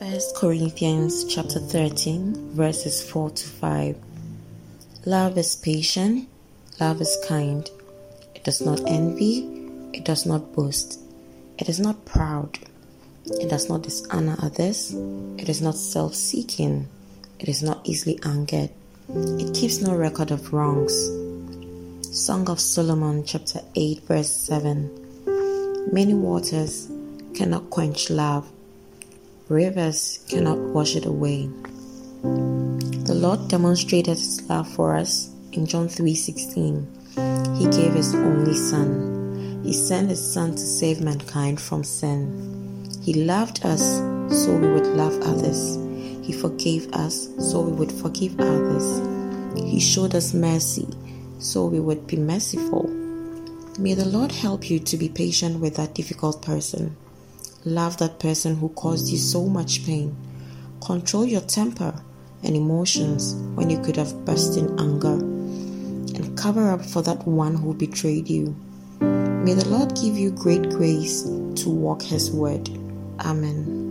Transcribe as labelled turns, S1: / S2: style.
S1: First Corinthians chapter 13 verses 4 to 5. Love is patient, love is kind. It does not envy, it does not boast. It is not proud. It does not dishonor others. It is not self-seeking. It is not easily angered. It keeps no record of wrongs. Song of Solomon chapter 8 verse 7. Many waters cannot quench love Rivers cannot wash it away. The Lord demonstrated his love for us in John 3:16. He gave his only son. He sent his son to save mankind from sin. He loved us so we would love others. He forgave us so we would forgive others. He showed us mercy so we would be merciful. May the Lord help you to be patient with that difficult person. Love that person who caused you so much pain. Control your temper and emotions when you could have burst in anger. And cover up for that one who betrayed you. May the Lord give you great grace to walk His word. Amen.